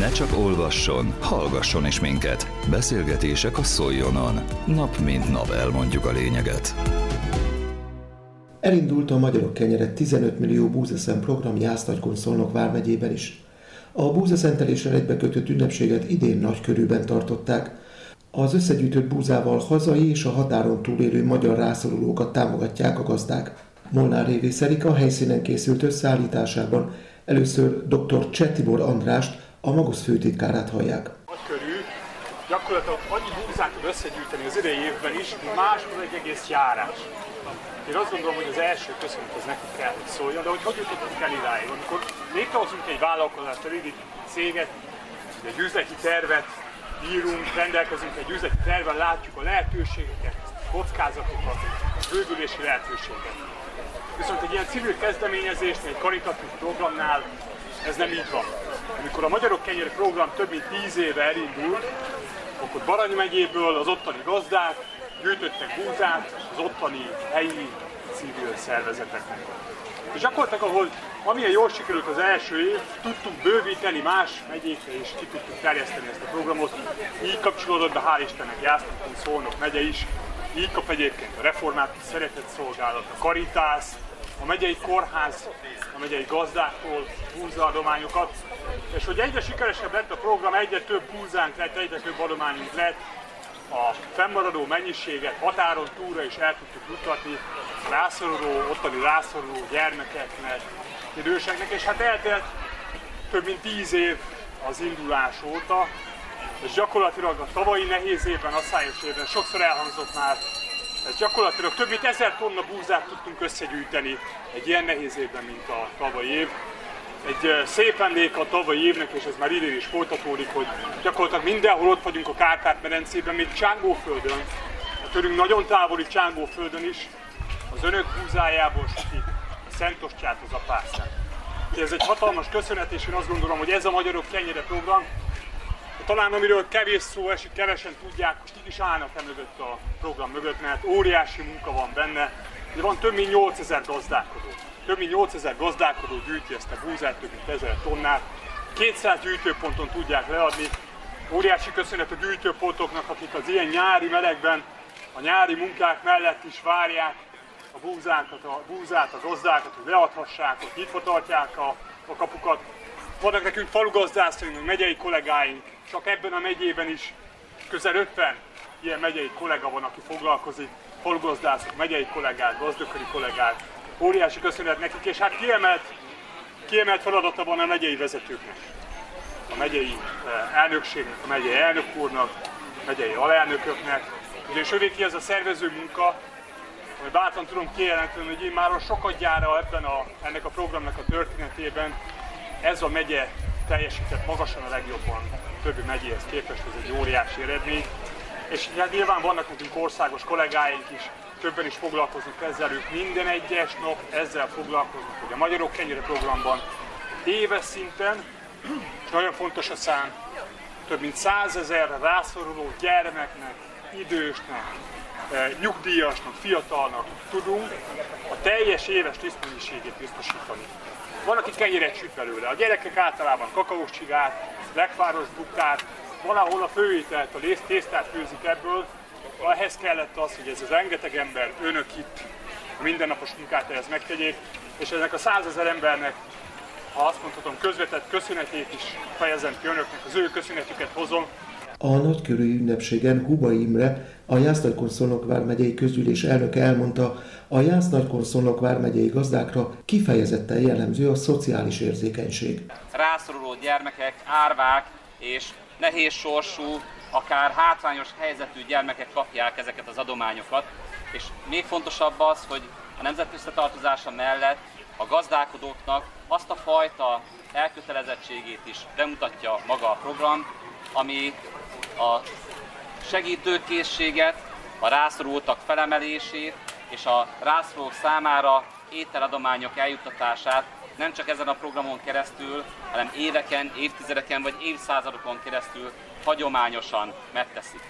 Ne csak olvasson, hallgasson is minket. Beszélgetések a Szoljonon. Nap mint nap elmondjuk a lényeget. Elindult a Magyarok Kenyere 15 millió búzaszem program Jásztagykon Szolnok vármegyében is. A búzaszentelésre egybekötött ünnepséget idén nagy körülben tartották. Az összegyűjtött búzával hazai és a határon túlélő magyar rászorulókat támogatják a gazdák. Molnár Révé Szerika helyszínen készült összeállításában először dr. Csetibor Andrást, a Magusz főtitkárát hallják. körül gyakorlatilag annyi búzát tud összegyűjteni az idei évben is, máshol egy egész járás. Én azt gondolom, hogy az első köszönet az nekik kell, hogy szóljon, de hogy hogy jutottunk el idáig? Amikor létrehozunk egy vállalkozást, egy céget, egy üzleti tervet, írunk, rendelkezünk egy üzleti terven, látjuk a lehetőségeket, kockázatokat, a bővülési lehetőséget. Viszont egy ilyen civil kezdeményezést, egy karitatív programnál ez nem így van. Amikor a Magyarok Kenyér program több mint 10 éve elindult, akkor Barany megyéből az ottani gazdák gyűjtöttek búzát az ottani helyi civil szervezeteknek. És gyakorlatilag, ahol amilyen jól sikerült az első év, tudtuk bővíteni más megyékre és ki tudtuk terjeszteni ezt a programot. Így kapcsolódott be, hál' Istennek, Jászlókon, Szolnok megye is. Így kap egyébként a református szeretett szolgálat, a Karitász, a megyei kórház, a megyei gazdáktól búzaadományokat, és hogy egyre sikeresebb lett a program, egyre több búzánk lett, egyre több adományunk lett, a fennmaradó mennyiséget határon túlra is el tudtuk jutatni rászoruló, ottani rászoruló gyermekeknek, időseknek, és hát eltelt több mint tíz év az indulás óta, és gyakorlatilag a tavalyi nehéz évben, asszályos évben sokszor elhangzott már ez gyakorlatilag több mint ezer tonna búzát tudtunk összegyűjteni egy ilyen nehéz évben, mint a tavalyi év. Egy szép emlék a tavalyi évnek, és ez már idén is folytatódik, hogy gyakorlatilag mindenhol ott vagyunk a Kárpát-medencében, még Csángóföldön, a tőlünk nagyon távoli Csángóföldön is, az önök búzájából sütik a szentostját, az apászát. Ez egy hatalmas köszönet, és én azt gondolom, hogy ez a Magyarok Kenyere program, talán amiről kevés szó esik, kevesen tudják, most így is állnak e mögött a program mögött, mert óriási munka van benne. De van több mint 8000 gazdálkodó. Több mint 8000 gazdálkodó gyűjti ezt a búzát, több mint 1000 tonnát. 200 gyűjtőponton tudják leadni. Óriási köszönet a gyűjtőpontoknak, akik az ilyen nyári melegben, a nyári munkák mellett is várják a búzákat, a búzát, a gazdákat, hogy leadhassák, hogy nyitva tartják a, a kapukat. Vannak nekünk falugazdászaink, megyei kollégáink, csak ebben a megyében is közel 50 ilyen megyei kollega van, aki foglalkozik, falugazdászok, megyei kollégák, gazdököri kollégák. Óriási köszönet nekik, és hát kiemelt, kiemelt feladata van a megyei vezetőknek. A megyei eh, elnökségnek, a megyei elnök úrnak, a megyei alelnököknek. Ugyanis ki ez a szervező munka, hogy bátran tudom kijelenteni, hogy én már sokat gyára ebben a, ennek a programnak a történetében ez a megye teljesített magasan a legjobban többi megyéhez képest, ez egy óriási eredmény. És hát nyilván vannak nekünk országos kollégáink is, többen is foglalkoznak ezzel, ők minden egyes nap ezzel foglalkoznak, hogy a Magyarok Kenyere programban éves szinten, és nagyon fontos a szám, több mint százezer rászoruló gyermeknek, idősnek, eh, nyugdíjasnak, fiatalnak tudunk a teljes éves tisztmennyiségét biztosítani. Van, aki kenyeret süt belőle. A gyerekek általában kakaós csigát, lekváros buktát, valahol a főételt, a tésztát főzik ebből. Ehhez kellett az, hogy ez az rengeteg ember, önök itt a mindennapos munkát ehhez megtegyék, és ennek a százezer embernek, ha azt mondhatom, közvetett köszönetét is fejezem ki önöknek, az ő köszönetüket hozom, a nagykörű ünnepségen Hubai Imre, a Jász-Nagykon vármegyei közgyűlés elnöke elmondta, a Jász-Nagykon vármegyei gazdákra kifejezetten jellemző a szociális érzékenység. Rászoruló gyermekek, árvák és nehéz sorsú, akár hátrányos helyzetű gyermekek kapják ezeket az adományokat, és még fontosabb az, hogy a nemzet összetartozása mellett a gazdálkodóknak azt a fajta elkötelezettségét is bemutatja maga a program, ami a segítőkészséget, a rászorultak felemelését és a rászorulók számára ételadományok eljuttatását nem csak ezen a programon keresztül, hanem éveken, évtizedeken vagy évszázadokon keresztül hagyományosan megteszik.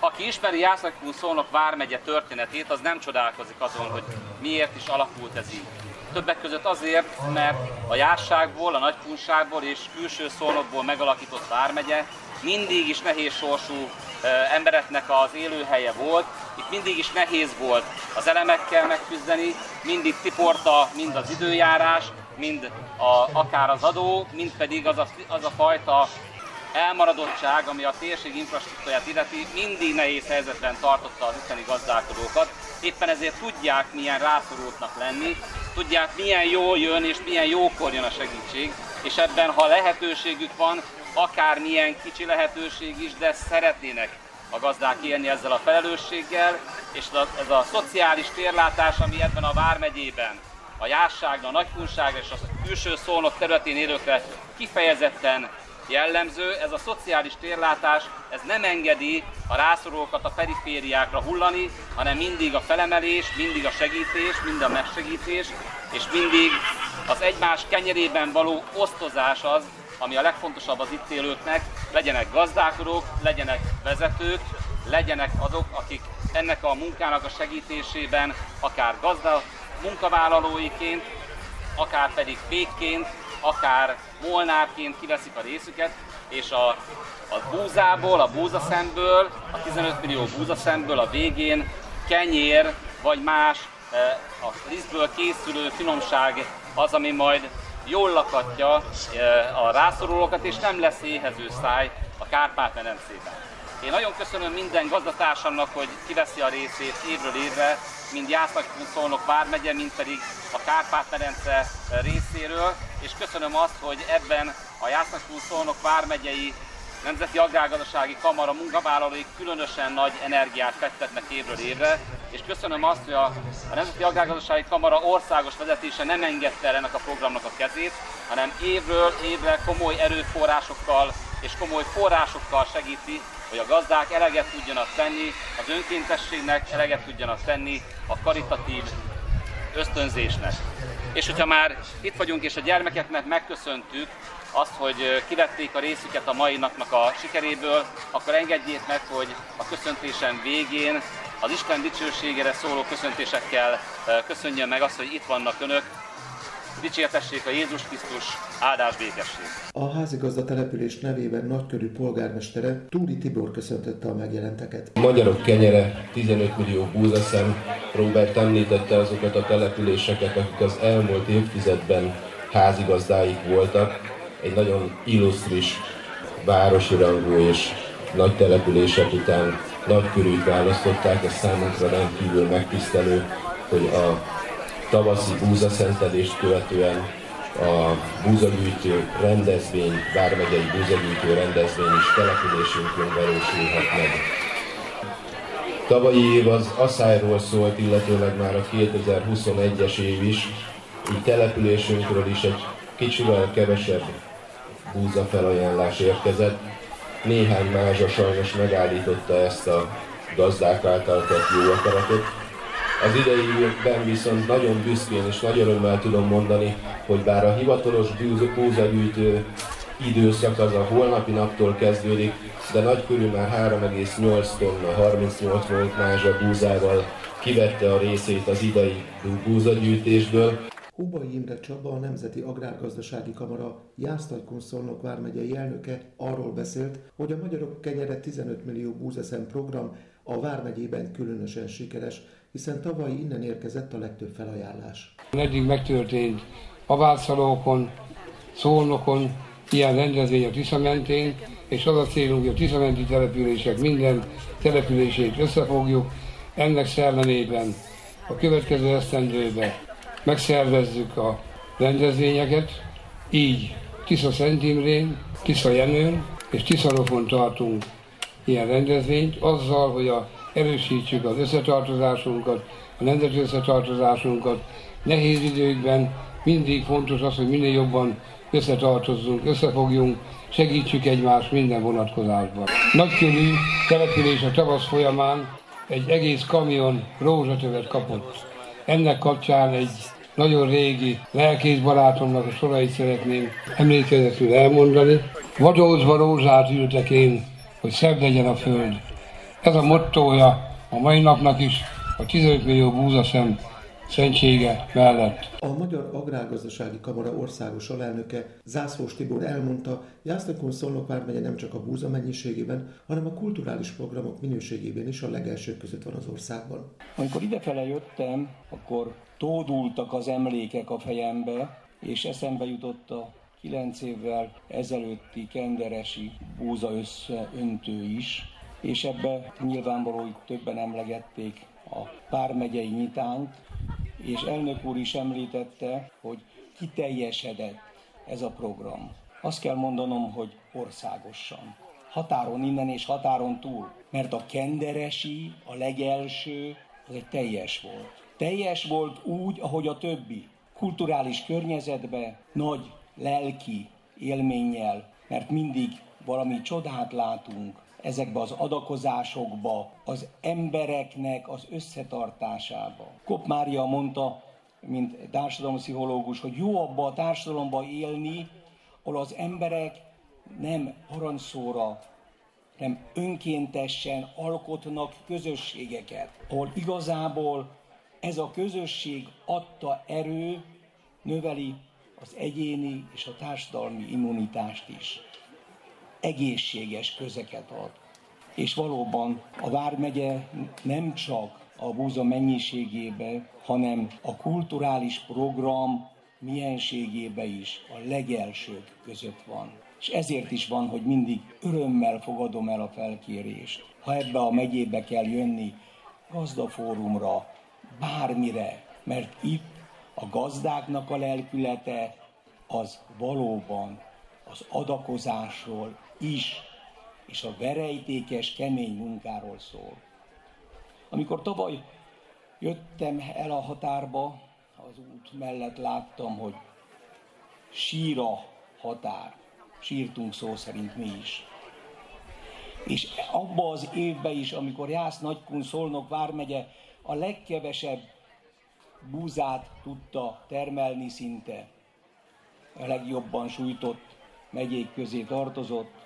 Aki ismeri Jászlakún Szolnok vármegye történetét, az nem csodálkozik azon, hogy miért is alakult ez így. Többek között azért, mert a járságból, a nagykunságból és külső szolnokból megalakított vármegye mindig is nehéz sorsú embereknek az élőhelye volt. Itt mindig is nehéz volt az elemekkel megküzdeni, mindig tiporta mind az időjárás, mind a, akár az adó, mind pedig az a, az a fajta elmaradottság, ami a térség infrastruktúráját illeti, mindig nehéz helyzetben tartotta az itteni gazdálkodókat. Éppen ezért tudják, milyen rászorultnak lenni, tudják, milyen jól jön és milyen jókor jön a segítség, és ebben, ha lehetőségük van, akár milyen kicsi lehetőség is, de szeretnének a gazdák élni ezzel a felelősséggel, és ez a szociális térlátás, ami ebben a Vármegyében, a Jásságra, a Nagykunságra és a külső szónok területén élőkre kifejezetten jellemző, ez a szociális térlátás, ez nem engedi a rászorulókat a perifériákra hullani, hanem mindig a felemelés, mindig a segítés, mind a megsegítés, és mindig az egymás kenyerében való osztozás az, ami a legfontosabb az itt élőknek, legyenek gazdálkodók, legyenek vezetők, legyenek azok, akik ennek a munkának a segítésében, akár gazda munkavállalóiként, akár pedig pékként, akár molnárként kiveszik a részüket, és a, a búzából, a búzaszemből, a 15 millió búzaszemből a végén kenyér vagy más e, a lisztből készülő finomság az, ami majd jól lakatja a rászorulókat, és nem lesz éhező száj a Kárpát-medencében. Én nagyon köszönöm minden gazdatársamnak, hogy kiveszi a részét évről évre, mind Jásznak-Szolnok vármegye, mind pedig a Kárpát-medence részéről, és köszönöm azt, hogy ebben a Jásznak-Szolnok vármegyei Nemzeti Agrárgazdasági Kamara munkavállalói különösen nagy energiát fektetnek évről évre, és köszönöm azt, hogy a, a Nemzeti Agrárgazdasági Kamara országos vezetése nem engedte el ennek a programnak a kezét, hanem évről évre komoly erőforrásokkal és komoly forrásokkal segíti, hogy a gazdák eleget tudjanak tenni az önkéntességnek, eleget tudjanak tenni a karitatív ösztönzésnek. És hogyha már itt vagyunk és a gyermekeknek megköszöntük azt, hogy kivették a részüket a mai napnak a sikeréből, akkor engedjék meg, hogy a köszöntésem végén az Isten dicsőségére szóló köszöntésekkel köszönjön meg azt, hogy itt vannak önök, dicsértessék a Jézus Krisztus, áldás békesség. A házigazda település nevében nagykörű polgármestere Túri Tibor köszöntötte a megjelenteket. A magyarok kenyere 15 millió búzaszem. Robert említette azokat a településeket, akik az elmúlt évtizedben házigazdáik voltak. Egy nagyon illusztris városi rangú és nagy települések után nagy körűt választották, ez számunkra rendkívül megtisztelő, hogy a tavaszi búzaszentelést követően a búzagyűjtő rendezvény, Vármegyei búzagyűjtő rendezvény is településünkön valósulhat meg. Tavalyi év az asszályról szólt, illetőleg már a 2021-es év is, így településünkről is egy kicsivel kevesebb búza felajánlás érkezett. Néhány mázsa sajnos megállította ezt a gazdák által tett jó akaratot, az idejében viszont nagyon büszkén és nagy örömmel tudom mondani, hogy bár a hivatalos búzagyűjtő időszak az a holnapi naptól kezdődik, de nagy körül már 3,8 tonna, 38 volt mázsa búzával kivette a részét az idei búzagyűjtésből. Hubai Imre Csaba, a Nemzeti Agrárgazdasági Kamara Jásztagy-Kunszolnok vármegyei elnöke arról beszélt, hogy a Magyarok Kenyere 15 millió búzeszem program a vármegyében különösen sikeres, hiszen tavaly innen érkezett a legtöbb felajánlás. Eddig megtörtént Avátszalókon, Szolnokon, ilyen rendezvény a Tisza mentén, és az a célunk, hogy a Tiszamenti települések minden települését összefogjuk, ennek szellemében a következő esztendőben megszervezzük a rendezvényeket, így Tisza Szent Imrén, Tisza Jenőn és Tiszarofon tartunk ilyen rendezvényt, azzal, hogy a erősítsük az összetartozásunkat, a nemzeti összetartozásunkat. Nehéz időkben mindig fontos az, hogy minél jobban összetartozzunk, összefogjunk, segítsük egymást minden vonatkozásban. Nagykörű település a tavasz folyamán egy egész kamion rózsatövet kapott. Ennek kapcsán egy nagyon régi lelkész barátomnak a sorait szeretném emlékezetül elmondani. Vadózva rózsát ültek én, hogy szebb legyen a föld. Ez a mottója a mai napnak is, a 15 millió búzaszem szentsége mellett. A Magyar Agrárgazdasági Kamara országos alelnöke Zászlós Tibor elmondta, Jászlókon Szolnok vármegye nem csak a búza mennyiségében, hanem a kulturális programok minőségében is a legelsők között van az országban. Amikor idefele jöttem, akkor tódultak az emlékek a fejembe, és eszembe jutott a kilenc évvel ezelőtti kenderesi búza összeöntő is, és ebbe nyilvánvaló, hogy többen emlegették a pármegyei nyitányt, és elnök úr is említette, hogy kiteljesedett ez a program. Azt kell mondanom, hogy országosan. Határon innen és határon túl. Mert a kenderesi, a legelső, az egy teljes volt. Teljes volt úgy, ahogy a többi. Kulturális környezetbe, nagy lelki élménnyel, mert mindig valami csodát látunk, ezekbe az adakozásokba, az embereknek az összetartásába. Kop Mária mondta, mint társadalompszichológus, hogy jó abba a társadalomba élni, ahol az emberek nem parancsóra, nem önkéntesen alkotnak közösségeket, ahol igazából ez a közösség adta erő, növeli az egyéni és a társadalmi immunitást is egészséges közeket ad. És valóban a Vármegye nem csak a búza mennyiségébe, hanem a kulturális program mienségébe is a legelsők között van. És ezért is van, hogy mindig örömmel fogadom el a felkérést. Ha ebbe a megyébe kell jönni, gazdafórumra, bármire, mert itt a gazdáknak a lelkülete az valóban az adakozásról is, és a verejtékes, kemény munkáról szól. Amikor tavaly jöttem el a határba, az út mellett láttam, hogy sír a határ. Sírtunk szó szerint mi is. És abba az évben is, amikor Jász Nagykun Szolnok vármegye a legkevesebb búzát tudta termelni szinte, a legjobban sújtott megyék közé tartozott,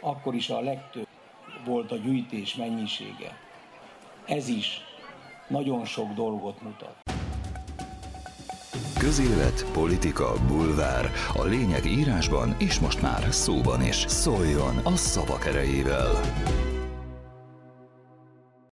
akkor is a legtöbb volt a gyűjtés mennyisége. Ez is nagyon sok dolgot mutat. Közélet, politika, bulvár. A lényeg írásban és most már szóban is. Szóljon a szavak erejével!